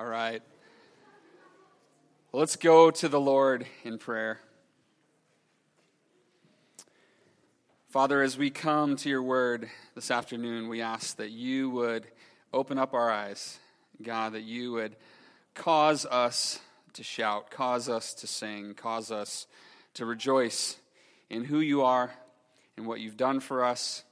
All right. Let's go to the Lord in prayer. Father, as we come to your word this afternoon, we ask that you would open up our eyes, God, that you would cause us to shout, cause us to sing, cause us to rejoice in who you are and what you've done for us,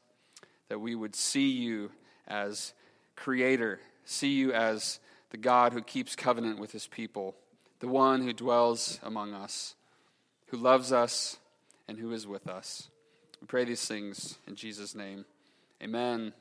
that we would see you as creator, see you as the God who keeps covenant with his people, the one who dwells among us, who loves us, and who is with us. We pray these things in Jesus' name. Amen.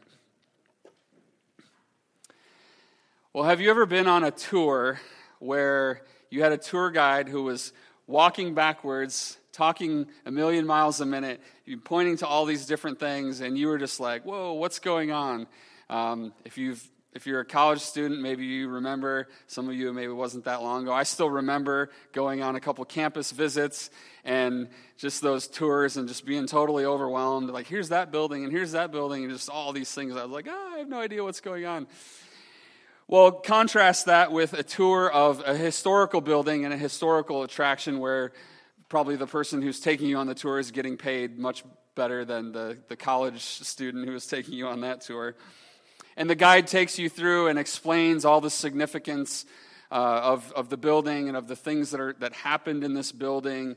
Well, have you ever been on a tour where you had a tour guide who was walking backwards, talking a million miles a minute, pointing to all these different things, and you were just like, whoa, what's going on? Um, if you've if you're a college student, maybe you remember, some of you maybe wasn't that long ago. I still remember going on a couple campus visits and just those tours and just being totally overwhelmed. Like, here's that building and here's that building and just all these things. I was like, oh, I have no idea what's going on. Well, contrast that with a tour of a historical building and a historical attraction where probably the person who's taking you on the tour is getting paid much better than the, the college student who is taking you on that tour. And the guide takes you through and explains all the significance uh, of, of the building and of the things that, are, that happened in this building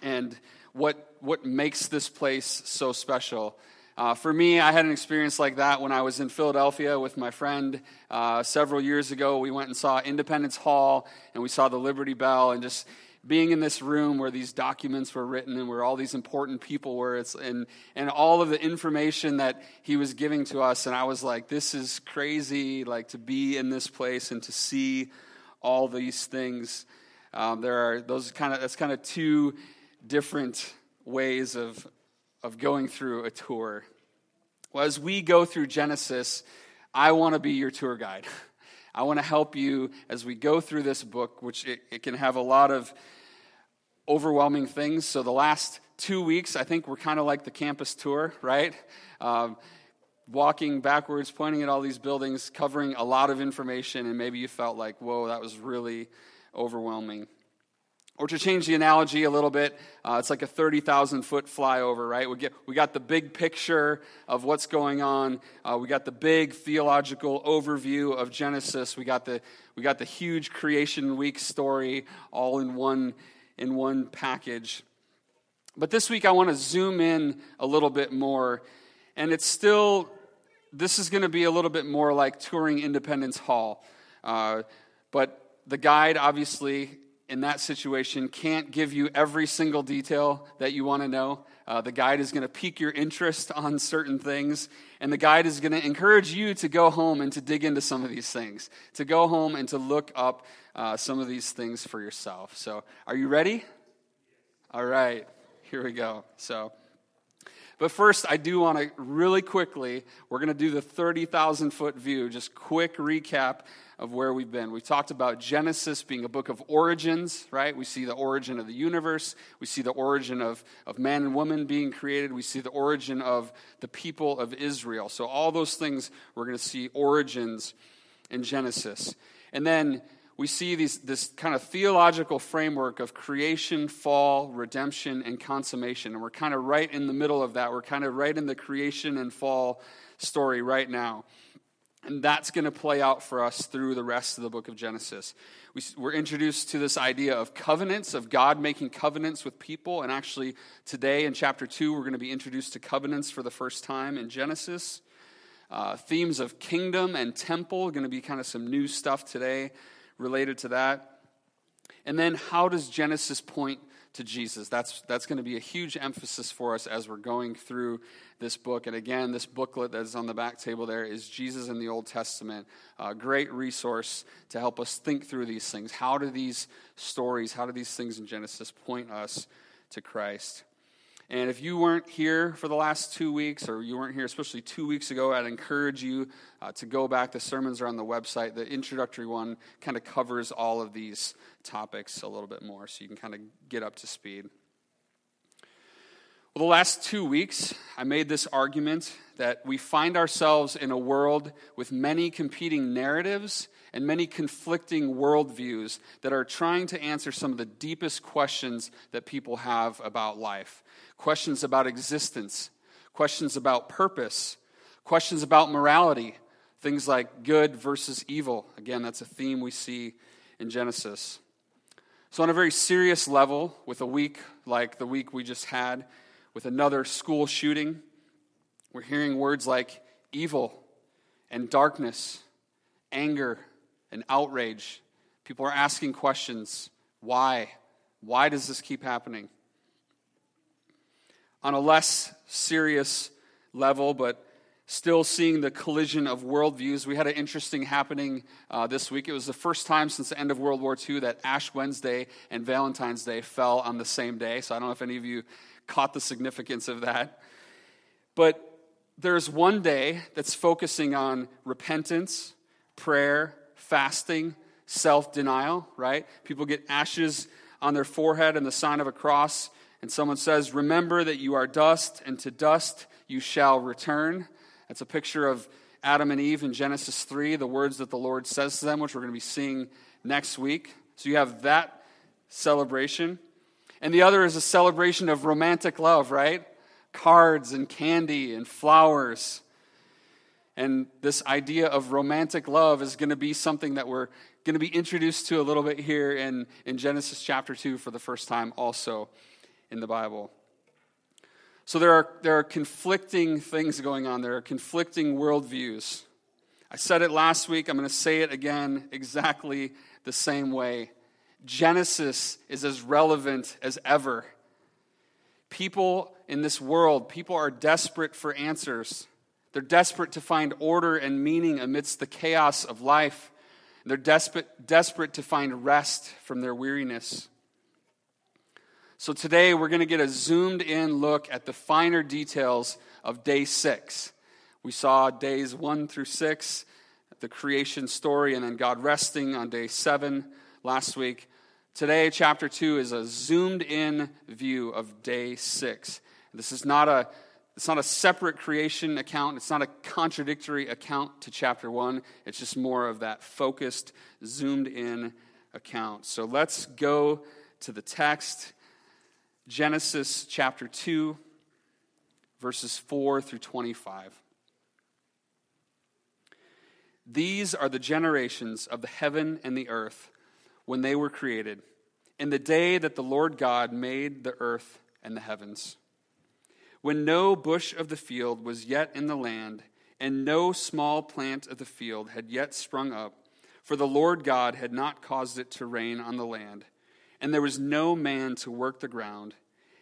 and what, what makes this place so special. Uh, for me, I had an experience like that when I was in Philadelphia with my friend uh, several years ago. We went and saw Independence Hall and we saw the Liberty Bell, and just being in this room where these documents were written and where all these important people were it's, and, and all of the information that he was giving to us. And i was like this is crazy like to be in this place and to see all these things. Um, there are those kind of that's kind of two different ways of of going through a tour. Well as we go through genesis i want to be your tour guide I want to help you as we go through this book, which it, it, can have a lot of overwhelming things. So, the last two weeks, I think we're kind of like the campus tour, right? Um, walking backwards, pointing at all these buildings, covering a lot of information, and maybe you felt like, whoa, that was really overwhelming. Or to change the analogy a little bit, uh, it's like a 30,000 foot flyover, right? We, get, we got the big picture of what's going on. Uh, we got the big theological overview of Genesis. We got, the, we got the huge creation week story all in one, in one package. But this week I want to zoom in a little bit more. And it's still, this is going to be a little bit more like touring Independence Hall. Uh, but the guide, obviously, in that situation can't give you every single detail that you want to know. Uh, the guide is going to pique your interest on certain things, and the guide is going to encourage you to go home and to dig into some of these things, to go home and to look up uh, some of these things for yourself. So, are you ready? All right, here we go. So, but first, I do want to really quickly, we're going to do the 30,000 foot view, just quick recap of where we've been. We talked about Genesis being a book of origins, right? We see the origin of the universe. We see the origin of, of man and woman being created. We see the origin of the people of Israel. So, all those things, we're going to see origins in Genesis. And then we see these, this kind of theological framework of creation, fall, redemption, and consummation. And we're kind of right in the middle of that. We're kind of right in the creation and fall story right now. And that's going to play out for us through the rest of the book of Genesis. We, are introduced to this idea of covenants, of God making covenants with people. And actually, today in chapter 2, we're going to be introduced to covenants for the first time in Genesis. Uh, themes of kingdom and temple, going to be kind of some new stuff today related to that. And then, how does Genesis point to Jesus. That's, that's going to be a huge emphasis for us as we're going through this book. And again, this booklet that's on the back table there is Jesus in the Old Testament. A great resource to help us think through these things. How do these stories, how do these things in Genesis point us to Christ? And if you weren't here for the last two weeks, or you weren't here especially two weeks ago, I'd encourage you uh, to go back. The sermons are on the website. The introductory one kind of covers all of these topics a little bit more, so you can kind of get up to speed. Well, the last two weeks, I made this argument that we find ourselves in a world with many competing narratives and many conflicting worldviews that are trying to answer some of the deepest questions that people have about life questions about existence, questions about purpose, questions about morality, things like good versus evil. Again, that's a theme we see in Genesis. So, on a very serious level, with a week like the week we just had, with another school shooting. We're hearing words like evil and darkness, anger and outrage. People are asking questions why? Why does this keep happening? On a less serious level, but still seeing the collision of worldviews. We had an interesting happening uh, this week. It was the first time since the end of World War II that Ash Wednesday and Valentine's Day fell on the same day. So I don't know if any of you caught the significance of that. But there's one day that's focusing on repentance, prayer, fasting, self denial, right? People get ashes on their forehead and the sign of a cross, and someone says, Remember that you are dust, and to dust you shall return. That's a picture of Adam and Eve in Genesis 3, the words that the Lord says to them, which we're going to be seeing next week. So you have that celebration and the other is a celebration of romantic love, right? Cards and candy and flowers. And this idea of romantic love is going to be something that we're going to be introduced to a little bit here in, in Genesis chapter 2 for the first time, also in the Bible. So there are, there are conflicting things going on, there are conflicting worldviews. I said it last week, I'm going to say it again exactly the same way. Genesis is as relevant as ever. People in this world, people are desperate for answers. They're desperate to find order and meaning amidst the chaos of life. They're desperate, desperate to find rest from their weariness. So today we're going to get a zoomed in look at the finer details of day six. We saw days one through six, the creation story, and then God resting on day seven last week. Today, chapter 2 is a zoomed in view of day 6. This is not a it's not a separate creation account. It's not a contradictory account to chapter 1. It's just more of that focused, zoomed in account. So let's go to the text Genesis chapter 2, verses 4 through 25. These are the generations of the heaven and the earth when they were created, in the day that the Lord God made the earth and the heavens. When no bush of the field was yet in the land, and no small plant of the field had yet sprung up, for the Lord God had not caused it to rain on the land, and there was no man to work the ground,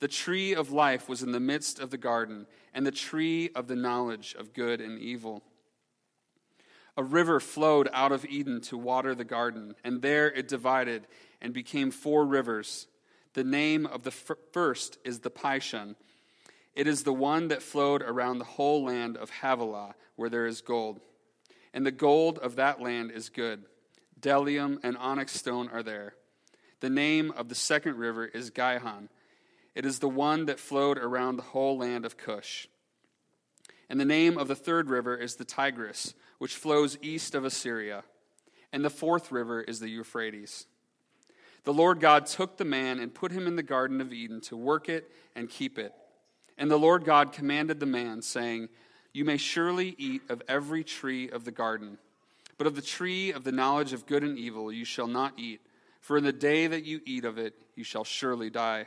The tree of life was in the midst of the garden, and the tree of the knowledge of good and evil. A river flowed out of Eden to water the garden, and there it divided and became four rivers. The name of the first is the Pishon. It is the one that flowed around the whole land of Havilah, where there is gold. And the gold of that land is good. Bdellium and onyx stone are there. The name of the second river is Gihon. It is the one that flowed around the whole land of Cush. And the name of the third river is the Tigris which flows east of Assyria. And the fourth river is the Euphrates. The Lord God took the man and put him in the Garden of Eden to work it and keep it. And the Lord God commanded the man, saying, You may surely eat of every tree of the garden, but of the tree of the knowledge of good and evil you shall not eat, for in the day that you eat of it you shall surely die.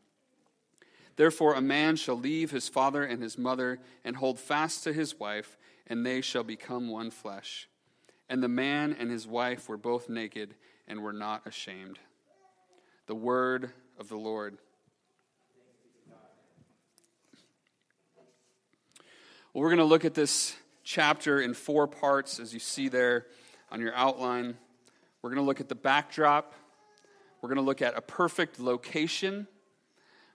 Therefore, a man shall leave his father and his mother and hold fast to his wife, and they shall become one flesh. And the man and his wife were both naked and were not ashamed. The word of the Lord. Well, we're going to look at this chapter in four parts, as you see there on your outline. We're going to look at the backdrop. We're going to look at a perfect location.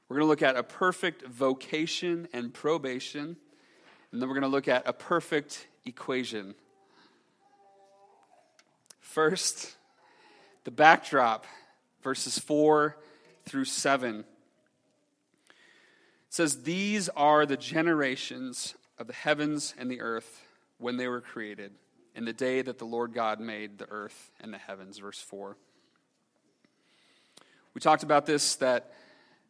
We're going to look at a perfect vocation and probation. And then we're going to look at a perfect equation. First, the backdrop, verses 4 through 7. It says, These are the generations of the heavens and the earth when they were created, in the day that the Lord God made the earth and the heavens. Verse 4. We talked about this, that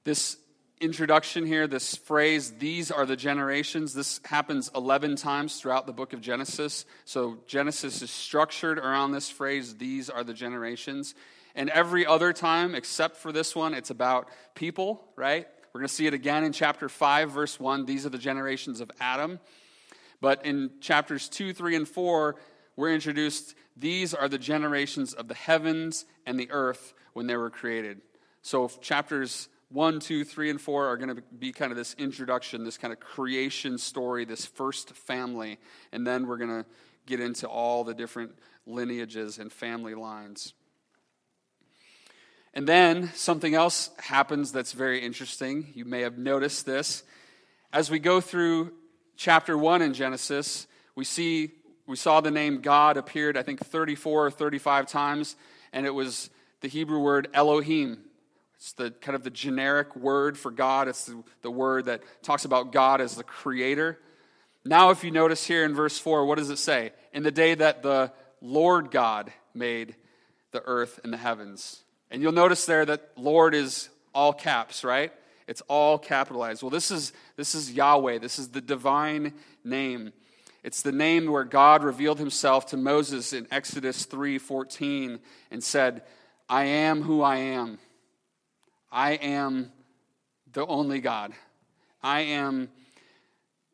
this introduction here, this phrase, these are the generations, this happens 11 times throughout the book of Genesis. So Genesis is structured around this phrase, these are the generations. And every other time, except for this one, it's about people, right? We're going to see it again in chapter 5, verse 1. These are the generations of Adam. But in chapters 2, 3, and 4, we're introduced these are the generations of the heavens and the earth when they were created. So chapters 1, 2, 3, and 4 are going to be kind of this introduction, this kind of creation story, this first family. And then we're going to get into all the different lineages and family lines. And then something else happens that's very interesting. You may have noticed this. As we go through chapter 1 in Genesis, we see we saw the name God appeared I think 34 or 35 times and it was the Hebrew word Elohim. It's the kind of the generic word for God. It's the, the word that talks about God as the creator. Now if you notice here in verse 4, what does it say? In the day that the Lord God made the earth and the heavens. And you'll notice there that Lord is all caps, right? It's all capitalized. Well, this is, this is Yahweh. This is the divine name. It's the name where God revealed himself to Moses in Exodus 3:14 and said, "I am who I am. I am the only God. I am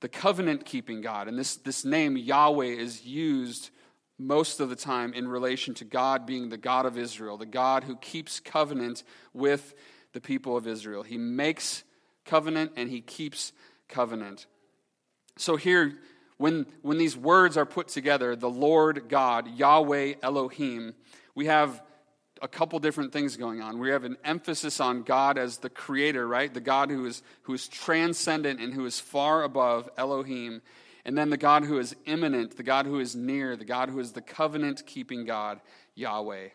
the covenant keeping God." And this, this name Yahweh is used most of the time in relation to God being the God of Israel, the God who keeps covenant with the people of Israel. He makes covenant and he keeps covenant. So here, when, when these words are put together, the Lord God, Yahweh Elohim, we have a couple different things going on. We have an emphasis on God as the creator, right? The God who is, who is transcendent and who is far above Elohim. And then the God who is immanent, the God who is near, the God who is the covenant keeping God, Yahweh.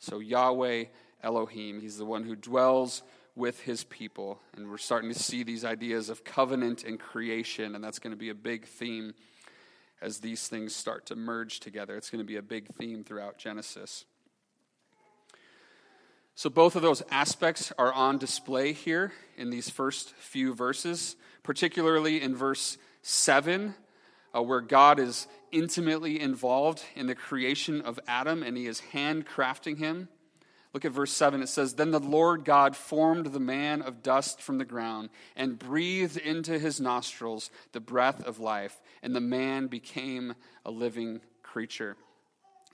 So Yahweh Elohim, he's the one who dwells with his people. And we're starting to see these ideas of covenant and creation, and that's going to be a big theme as these things start to merge together. It's going to be a big theme throughout Genesis. So, both of those aspects are on display here in these first few verses, particularly in verse 7 uh, where God is intimately involved in the creation of Adam and he is handcrafting him. Look at verse 7. It says, Then the Lord God formed the man of dust from the ground and breathed into his nostrils the breath of life, and the man became a living creature.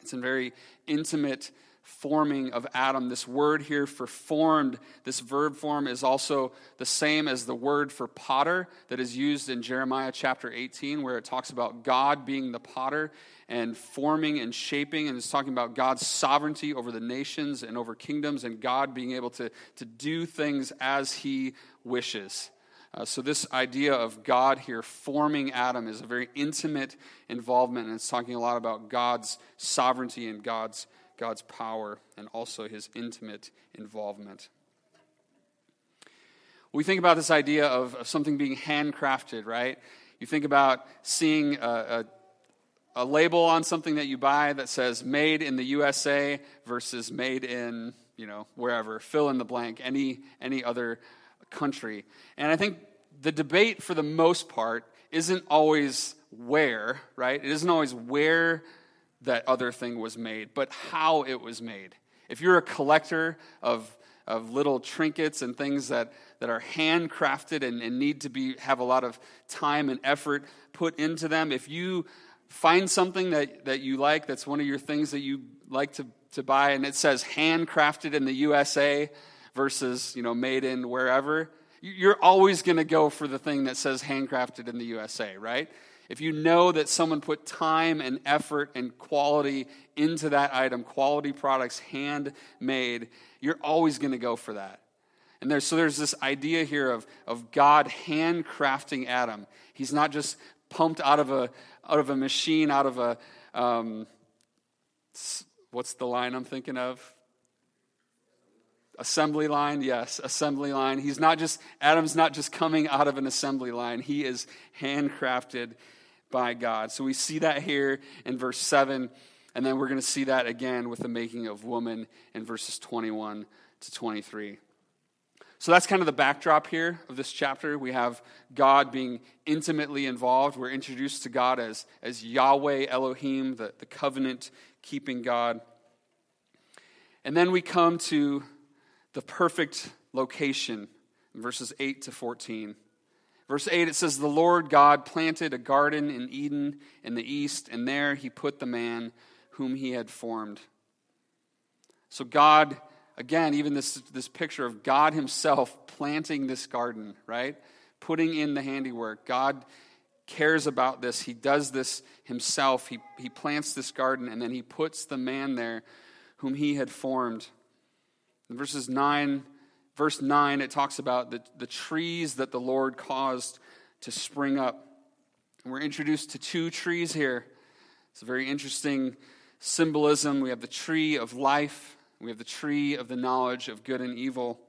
It's a very intimate forming of Adam. This word here for formed, this verb form is also the same as the word for potter that is used in Jeremiah chapter 18, where it talks about God being the potter and forming and shaping, and it's talking about God's sovereignty over the nations and over kingdoms, and God being able to, to do things as he wishes. Uh, so, this idea of God here forming Adam is a very intimate involvement, and it's talking a lot about God's sovereignty and God's, God's power, and also his intimate involvement. We think about this idea of, of something being handcrafted, right? You think about seeing a, a, a label on something that you buy that says made in the USA versus made in, you know, wherever, fill in the blank, any, any other country. And I think the debate, for the most part, isn't always where, right? It isn't always where that other thing was made, but how it was made. If you're a collector of, of little trinkets and things that, that are handcrafted and, and need to be, have a lot of time and effort put into them, if you find something that, that you like, that's one of your things that you like to, to buy, and it says handcrafted in the USA, versus, you know, made in wherever, you're always going to go for the thing that says handcrafted in the USA, right? If you know that someone put time and effort and quality into that item, quality products, handmade, you're always going to go for that. And there's, so there's this idea here of, of God handcrafting Adam. He's not just pumped out of a, out of a machine, out of a, um, what's the line I'm thinking of? Assembly line, yes, assembly line. He's not just, Adam's not just coming out of an assembly line, he is handcrafted by God. So we see that here in verse 7, and then we're going to see that again with the making of woman in verses 21 to 23. So that's kind of the backdrop here of this chapter. We have God being intimately involved. We're introduced to God as, as Yahweh Elohim, the, the covenant keeping God. And then we come to the perfect location verses 8 to 14. Verse 8, it says, The Lord God planted a garden in Eden in the east, and there he put the man whom he had formed. So, God, again, even this, this picture of God himself planting this garden, right? Putting in the handiwork. God cares about this. He does this himself. He, he plants this garden, and then he puts the man there whom he had formed. In verses 9, verse 9, it talks about the, the trees that the Lord caused to spring up. And we're introduced to two trees here. It's a very interesting symbolism. We have the tree of life, we have the tree of the knowledge of good and evil.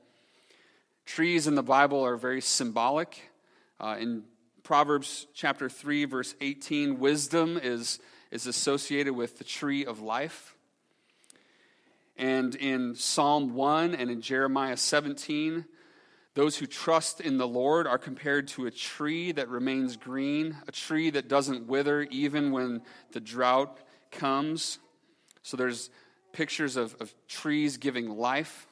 Trees in the Bible are very symbolic. Uh, in Proverbs chapter 3, verse 18, wisdom is, is associated with the tree of life. And in Psalm 1 and in Jeremiah 17, those who trust in the Lord are compared to a tree that remains green, a tree that doesn't wither even when the drought comes. So there's pictures of, of trees giving life.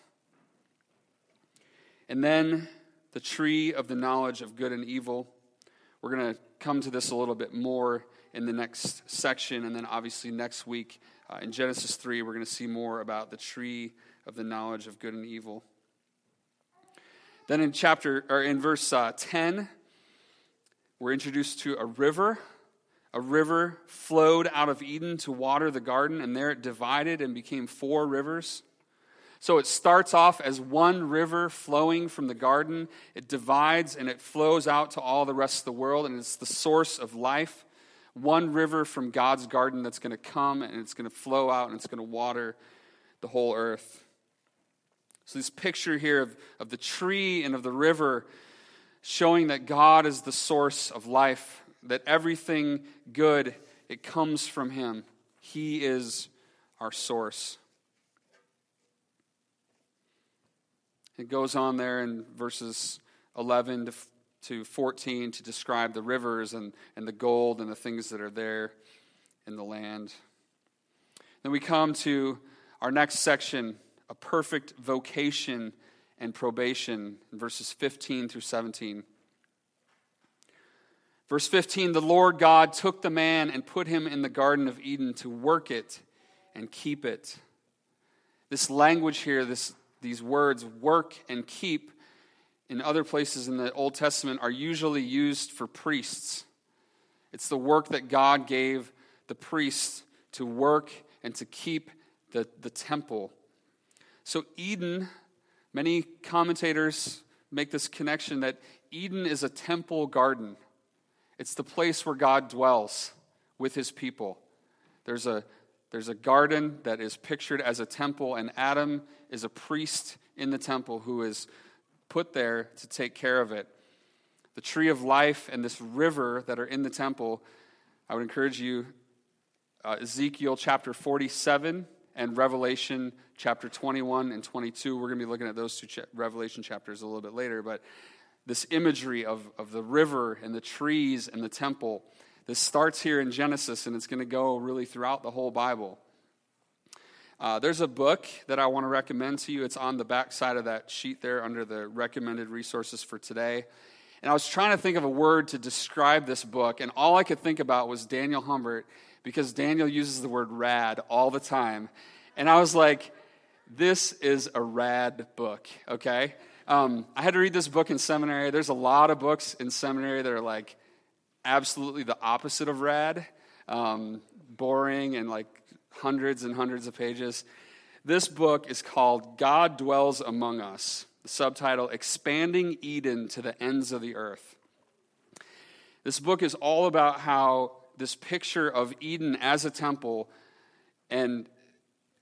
And then the tree of the knowledge of good and evil. We're going to come to this a little bit more in the next section, and then obviously next week uh, in Genesis 3, we're going to see more about the tree of the knowledge of good and evil. Then in chapter or in verse uh, 10, we're introduced to a river. A river flowed out of Eden to water the garden, and there it divided and became four rivers. So it starts off as one river flowing from the garden. It divides and it flows out to all the rest of the world, and it's the source of life one river from God's garden that's going to come and it's going to flow out and it's going to water the whole earth. So, this picture here of, of the tree and of the river showing that God is the source of life, that everything good, it comes from Him. He is our source. It goes on there in verses 11 to to 14 to describe the rivers and, and the gold and the things that are there in the land. Then we come to our next section a perfect vocation and probation verses 15 through 17. Verse 15 The Lord God took the man and put him in the Garden of Eden to work it and keep it. This language here, this, these words, work and keep, in other places in the Old Testament are usually used for priests. It's the work that God gave the priests to work and to keep the, the temple. So, Eden, many commentators make this connection that Eden is a temple garden. It's the place where God dwells with his people. There's a, there's a garden that is pictured as a temple, and Adam is a priest in the temple who is put there to take care of it. The tree of life and this river that are in the temple, I would encourage you, uh, Ezekiel chapter 47 and Revelation chapter 21 and 22. We're going to be looking at those two cha- Revelation chapters a little bit later, but this imagery of, of the river and the trees and the temple. This starts here in Genesis and it's going to go really throughout the whole Bible. Uh, there's a book that I want to recommend to you. It's on the back side of that sheet there under the recommended resources for today. And I was trying to think of a word to describe this book, and all I could think about was Daniel Humbert because Daniel uses the word rad all the time. And I was like, this is a rad book, okay? Um, I had to read this book in seminary. There's a lot of books in seminary that are like absolutely the opposite of rad, um, boring and like hundreds and hundreds of pages. This book is called God Dwells Among Us, the subtitle Expanding Eden to the Ends of the Earth. This book is all about how this picture of Eden as a temple and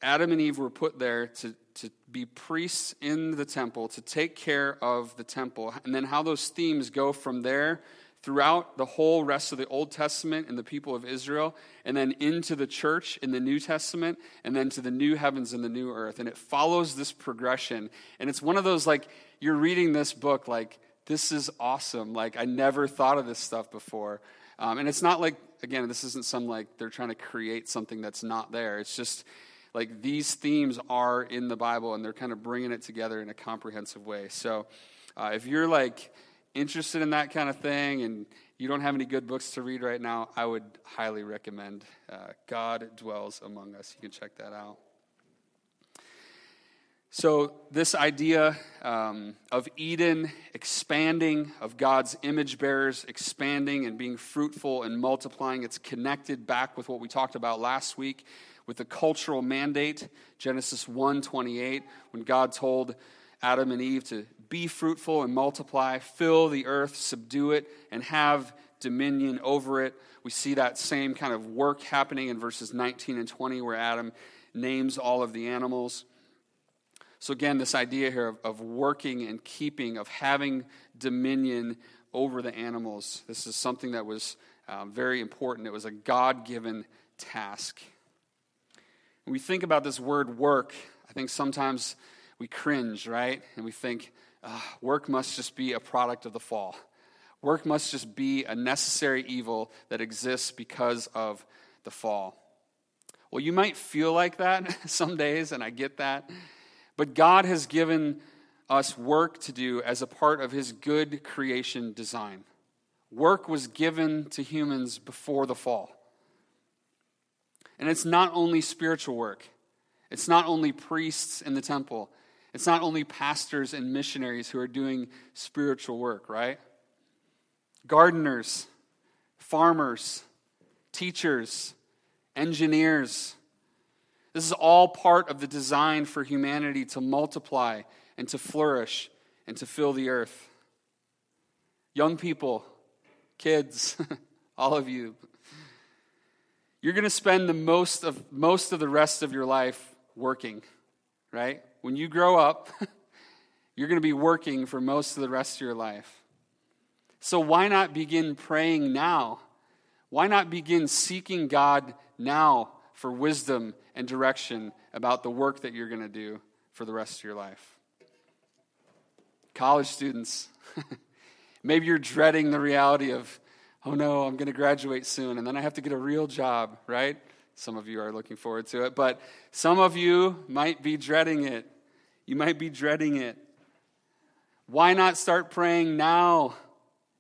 Adam and Eve were put there to, to be priests in the temple, to take care of the temple, and then how those themes go from there throughout the whole rest of the Old Testament and the people of Israel, and then into the church in the New Testament, and then to the new heavens and the new earth. And it follows this progression. And it's one of those like, you're reading this book, like, this is awesome. Like, I never thought of this stuff before. Um, and it's not like, again, this isn't some like they're trying to create something that's not there. It's just like these themes are in the Bible and they're kind of bringing it together in a comprehensive way. So uh, if you're like interested in that kind of thing and you don't have any good books to read right now, I would highly recommend uh, God Dwells Among Us. You can check that out. So, this idea um, of Eden expanding, of God's image bearers expanding and being fruitful and multiplying, it's connected back with what we talked about last week with the cultural mandate, Genesis 1:28, when God told Adam and Eve to be fruitful and multiply, fill the earth, subdue it, and have dominion over it. We see that same kind of work happening in verses 19 and 20, where Adam names all of the animals. So, again, this idea here of, of working and keeping, of having dominion over the animals, this is something that was um, very important. It was a God given task. When we think about this word work, I think sometimes we cringe, right? And we think, uh, work must just be a product of the fall. Work must just be a necessary evil that exists because of the fall. Well, you might feel like that some days, and I get that. But God has given us work to do as a part of His good creation design. Work was given to humans before the fall. And it's not only spiritual work, it's not only priests in the temple, it's not only pastors and missionaries who are doing spiritual work, right? Gardeners, farmers, teachers, engineers. This is all part of the design for humanity to multiply and to flourish and to fill the earth. Young people, kids, all of you, you're going to spend the most of most of the rest of your life working, right? When you grow up, you're going to be working for most of the rest of your life. So why not begin praying now? Why not begin seeking God now for wisdom and direction about the work that you're going to do for the rest of your life? College students, maybe you're dreading the reality of oh no, I'm going to graduate soon, and then I have to get a real job, right? Some of you are looking forward to it, but some of you might be dreading it. You might be dreading it. Why not start praying now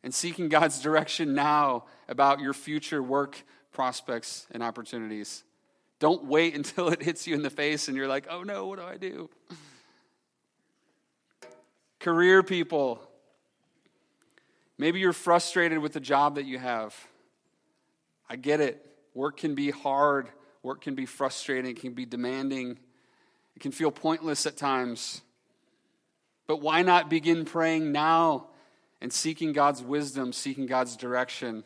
and seeking God's direction now about your future work prospects and opportunities? Don't wait until it hits you in the face and you're like, oh no, what do I do? Career people, Maybe you're frustrated with the job that you have. I get it. Work can be hard, work can be frustrating, it can be demanding, it can feel pointless at times. But why not begin praying now and seeking God's wisdom, seeking God's direction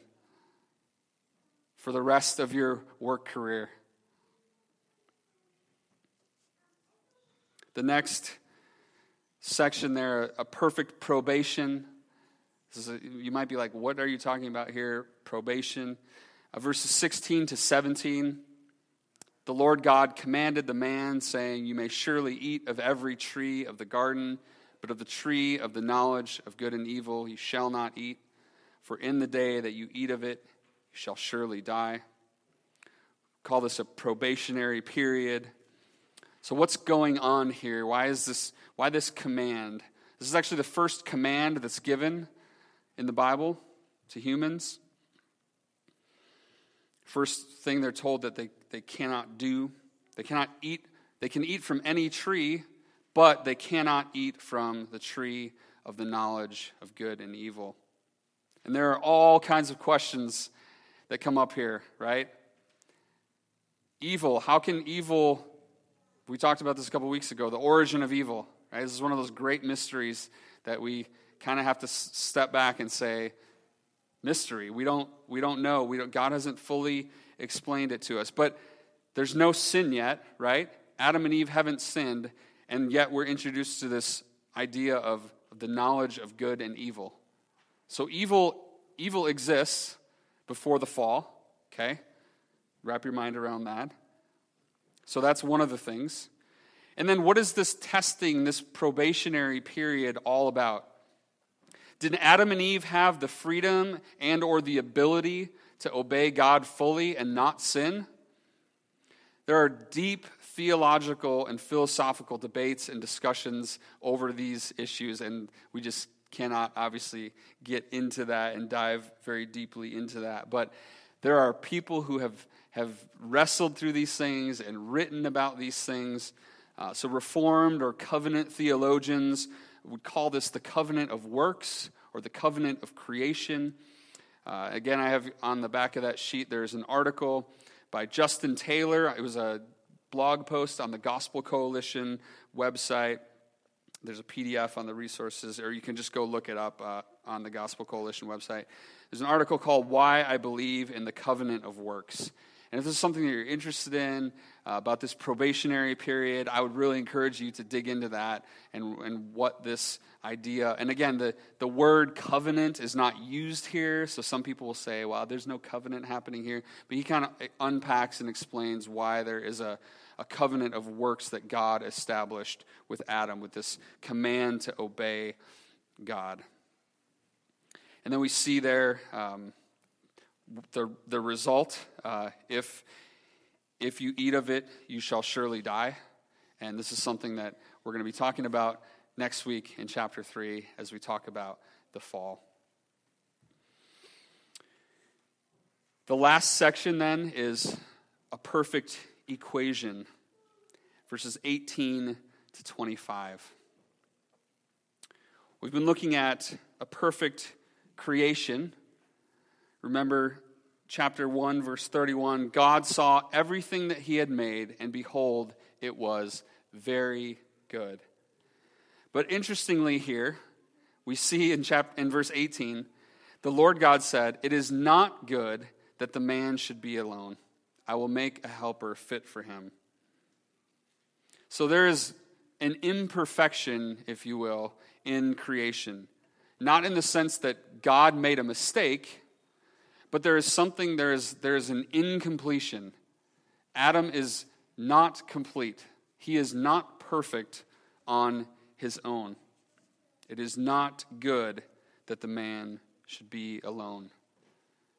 for the rest of your work career? The next section there, a perfect probation. A, you might be like, what are you talking about here? Probation. Uh, verses 16 to 17. The Lord God commanded the man, saying, You may surely eat of every tree of the garden, but of the tree of the knowledge of good and evil you shall not eat, for in the day that you eat of it, you shall surely die. Call this a probationary period. So, what's going on here? Why is this? Why this command? This is actually the first command that's given in the Bible to humans. First thing they're told that they, they cannot do. They cannot eat. They can eat from any tree, but they cannot eat from the tree of the knowledge of good and evil. And there are all kinds of questions that come up here, right? Evil. How can evil, we talked about this a couple weeks ago, the origin of evil, right? This is one of those great mysteries that we kind of have to step back and say, mystery. We don't, we don't know. We don't, God hasn't fully explained it to us. But there's no sin yet, right? Adam and Eve haven't sinned, and yet we're introduced to this idea of, the knowledge of good and evil. So evil, evil exists before the fall, okay? Wrap your mind around that. So that's one of the things. And then what is this testing, this probationary period all about? Did Adam and Eve have the freedom and or the ability to obey God fully and not sin? There are deep theological and philosophical debates and discussions over these issues, and we just cannot obviously get into that and dive very deeply into that. But there are people who have, have wrestled through these things and written about these things. Uh, so, Reformed or covenant theologians would call this the covenant of works or the covenant of creation. Uh, again, I have on the back of that sheet, there's an article by Justin Taylor. It was a blog post on the Gospel Coalition website. There's a PDF on the resources, or you can just go look it up uh, on the Gospel Coalition website. There's an article called Why I Believe in the Covenant of Works. And if this is something that you're interested in uh, about this probationary period, I would really encourage you to dig into that and, and what this idea. And again, the, the word covenant is not used here, so some people will say, well, there's no covenant happening here. But he kind of unpacks and explains why there is a, a covenant of works that God established with Adam, with this command to obey God. And then we see there. Um, the, the result uh, if, if you eat of it, you shall surely die. And this is something that we're going to be talking about next week in chapter 3 as we talk about the fall. The last section then is a perfect equation, verses 18 to 25. We've been looking at a perfect creation Remember chapter 1, verse 31 God saw everything that he had made, and behold, it was very good. But interestingly, here, we see in, chapter, in verse 18, the Lord God said, It is not good that the man should be alone. I will make a helper fit for him. So there is an imperfection, if you will, in creation. Not in the sense that God made a mistake but there is something, there is, there is an incompletion. Adam is not complete, he is not perfect on his own. It is not good that the man should be alone.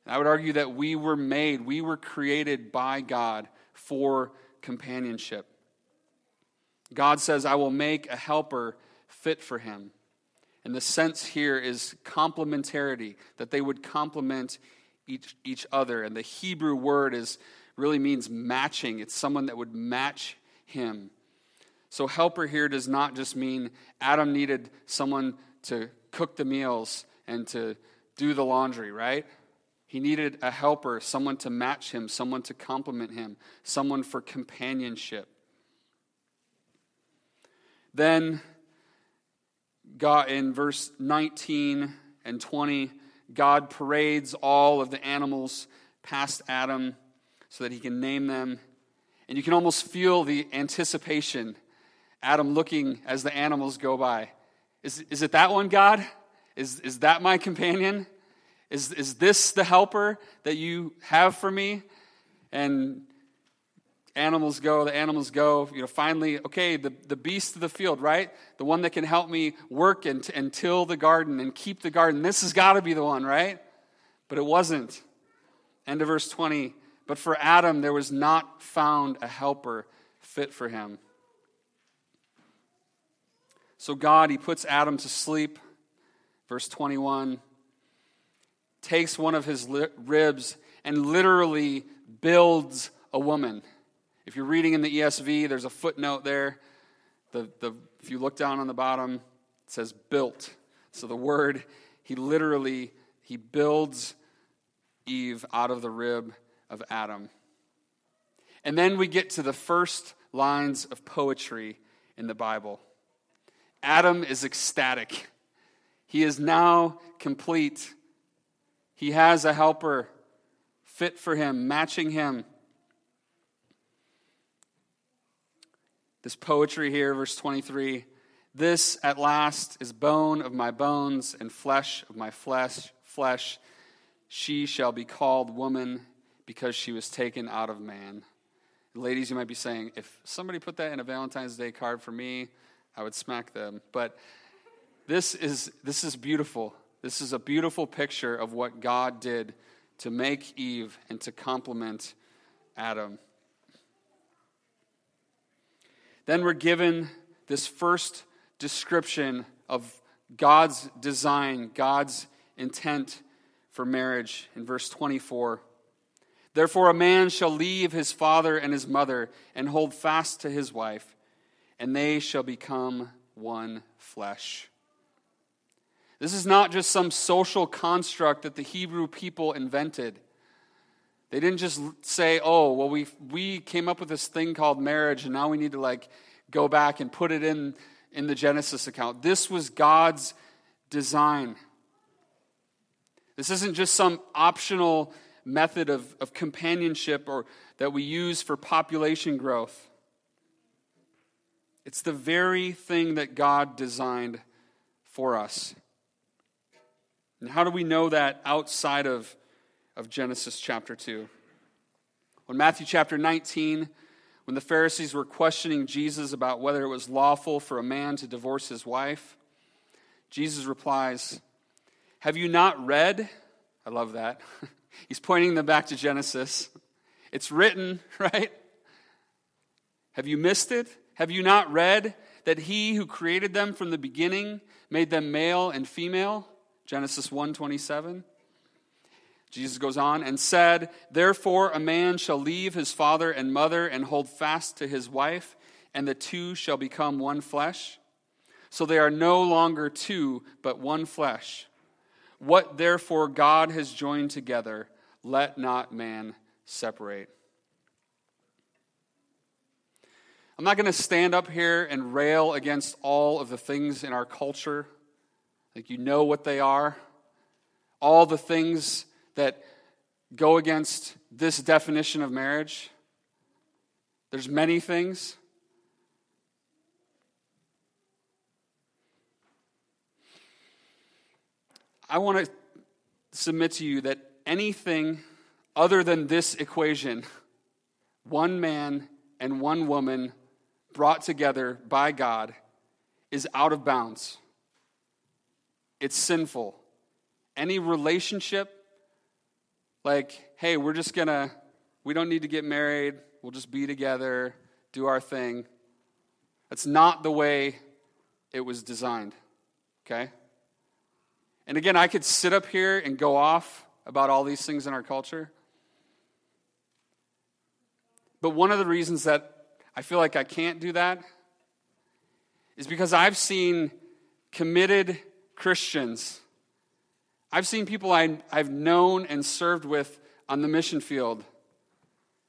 I would argue that we were made, we were created by God for companionship. God says, I will make a helper fit for him. And the sense here is complementarity, that they would complement each, each other. And the Hebrew word is really means matching. It's someone that would match him. So helper here does not just mean Adam needed someone to cook the meals and to do the laundry, right? He needed a helper, someone to match him, someone to complement him, someone for companionship. Then God, in verse 19 and 20, God parades all of the animals past Adam so that he can name them. And you can almost feel the anticipation. Adam looking as the animals go by. Is, is it that one, God? Is, is that my companion? Is, is this the helper that you have for me? And animals go, the animals go. You know, finally, okay, the, the beast of the field, right? The one that can help me work and, and till the garden and keep the garden. This has got to be the one, right? But it wasn't. End of verse 20. But for Adam, there was not found a helper fit for him. So God, he puts Adam to sleep. Verse 21 takes one of his ribs and literally builds a woman. If you're reading in the ESV, there's a footnote there. The, the, if you look down on the bottom, it says built. So the word, he literally, he builds Eve out of the rib of Adam. And then we get to the first lines of poetry in the Bible. Adam is ecstatic. He is now complete. He has a helper fit for him, matching him. This poetry here, verse 23 This at last is bone of my bones and flesh of my flesh. flesh. She shall be called woman because she was taken out of man. Ladies, you might be saying, if somebody put that in a Valentine's Day card for me, I would smack them. But this is, this is beautiful. This is a beautiful picture of what God did to make Eve and to complement Adam. Then we're given this first description of God's design, God's intent for marriage in verse 24. Therefore, a man shall leave his father and his mother and hold fast to his wife, and they shall become one flesh. This is not just some social construct that the Hebrew people invented. They didn't just say, oh, well, we, we came up with this thing called marriage, and now we need to like go back and put it in, in the Genesis account. This was God's design. This isn't just some optional method of, of companionship or that we use for population growth. It's the very thing that God designed for us. And how do we know that outside of of Genesis chapter 2. When Matthew chapter 19, when the Pharisees were questioning Jesus about whether it was lawful for a man to divorce his wife, Jesus replies, Have you not read? I love that. He's pointing them back to Genesis. It's written, right? Have you missed it? Have you not read that he who created them from the beginning made them male and female? Genesis 1:27. Jesus goes on and said, Therefore a man shall leave his father and mother and hold fast to his wife, and the two shall become one flesh. So they are no longer two, but one flesh. What therefore God has joined together, let not man separate. I'm not going to stand up here and rail against all of the things in our culture. Like, you know what they are. All the things that go against this definition of marriage. There's many things. I want to submit to you that anything other than this equation, one man and one woman brought together by God, is out of bounds. It's sinful. Any relationship like, hey, we're just gonna, we don't need to get married, we'll just be together, do our thing. That's not the way it was designed, okay? And again, I could sit up here and go off about all these things in our culture. But one of the reasons that I feel like I can't do that is because I've seen committed Christians I've seen people I, have known and served with on the mission field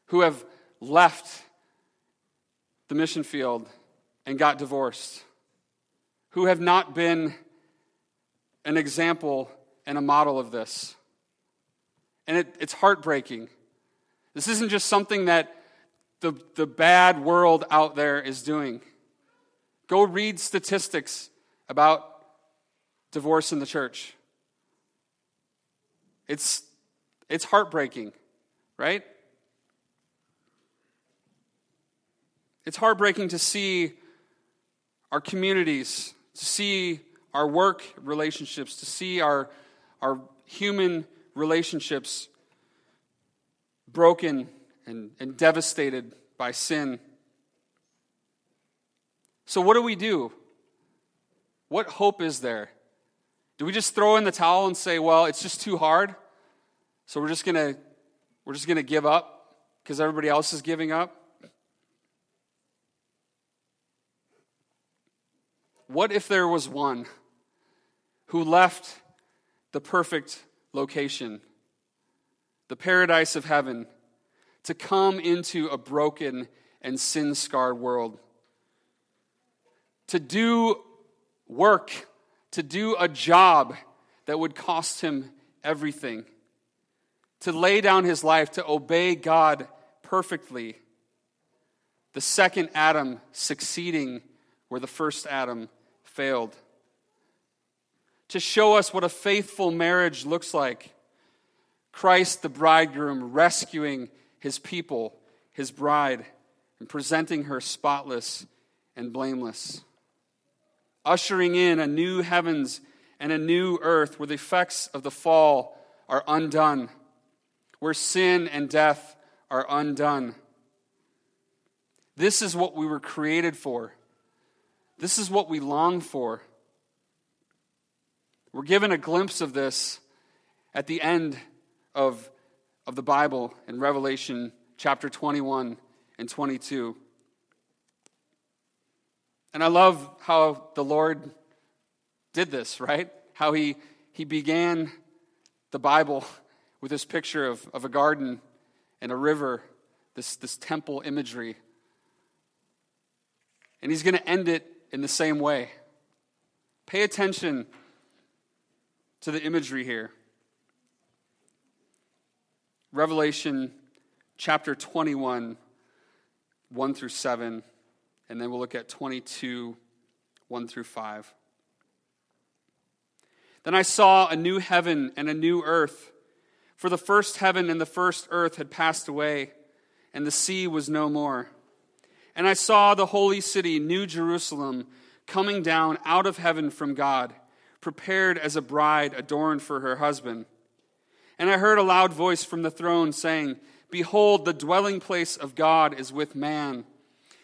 who have left the mission field and got divorced, who have not been an example and a model of this. And it, it's heartbreaking. This isn't just something that the, the bad world out there is doing. Go read statistics about divorce in the church. It's, it's heartbreaking, right? It's heartbreaking to see our communities, to see our work relationships, to see our, our human relationships broken and, and devastated by sin. So, what do we do? What hope is there? Do we just throw in the towel and say, well, it's just too hard? So we're just going to we're just going to give up because everybody else is giving up? What if there was one who left the perfect location, the paradise of heaven, to come into a broken and sin scarred world? To do work, to do a job that would cost him everything, to lay down his life, to obey God perfectly. The second Adam succeeding where the first Adam failed. To show us what a faithful marriage looks like. Christ, the bridegroom, rescuing his people, his bride, and presenting her spotless and blameless. Ushering in a new heavens and a new earth where the effects of the fall are undone, where sin and death are undone. This is what we were created for. This is what we long for. We're given a glimpse of this at the end of, of the Bible in Revelation chapter 21 and 22. And I love how the Lord did this, right? How he, he began the Bible with this picture of, of a garden and a river, this, this temple imagery. And he's going to end it in the same way. Pay attention to the imagery here. Revelation chapter 21, 1 through 7, and then we'll look at 22, 1 through 5. Then I saw a new heaven and a new earth, for the first heaven and the first earth had passed away, and the sea was no more. And I saw the holy city, New Jerusalem, coming down out of heaven from God, prepared as a bride adorned for her husband. And I heard a loud voice from the throne saying, Behold, the dwelling place of God is with man.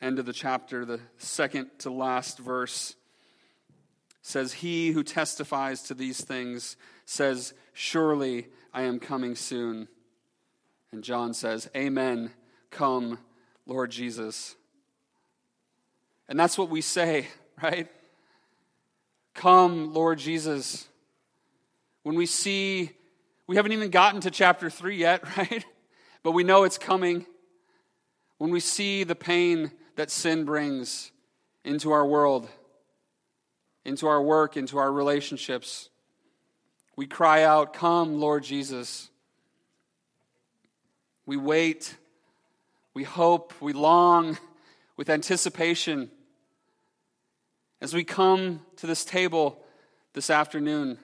end of the chapter, the second to last verse says, He who testifies to these things says, Surely I am coming soon. And John says, Amen. Come, Lord Jesus. And that's what we say, right? Come, Lord Jesus. When we see, we haven't even gotten to chapter 3 yet, right? But we know it's coming. When we see the pain that sin brings into our world, into our work, into our relationships, we cry out, Come, Lord Jesus. We wait, we hope, we long with anticipation as we come to this table this afternoon.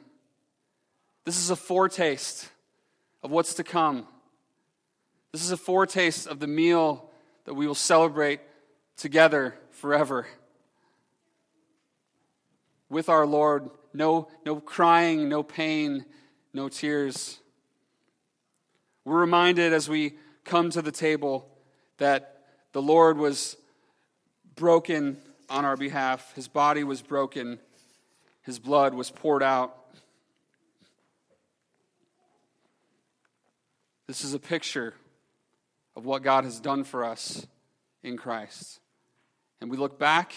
This is a foretaste of what's to come. This is a foretaste of the meal that we will celebrate together forever. With our Lord, no, no crying, no pain, no tears. We're reminded as we come to the table that the Lord was broken on our behalf, His body was broken, His blood was poured out. This is a picture of what God has done for us in Christ. And we look back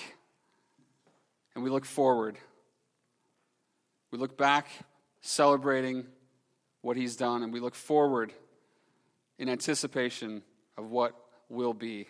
and we look forward. We look back celebrating what He's done, and we look forward in anticipation of what will be.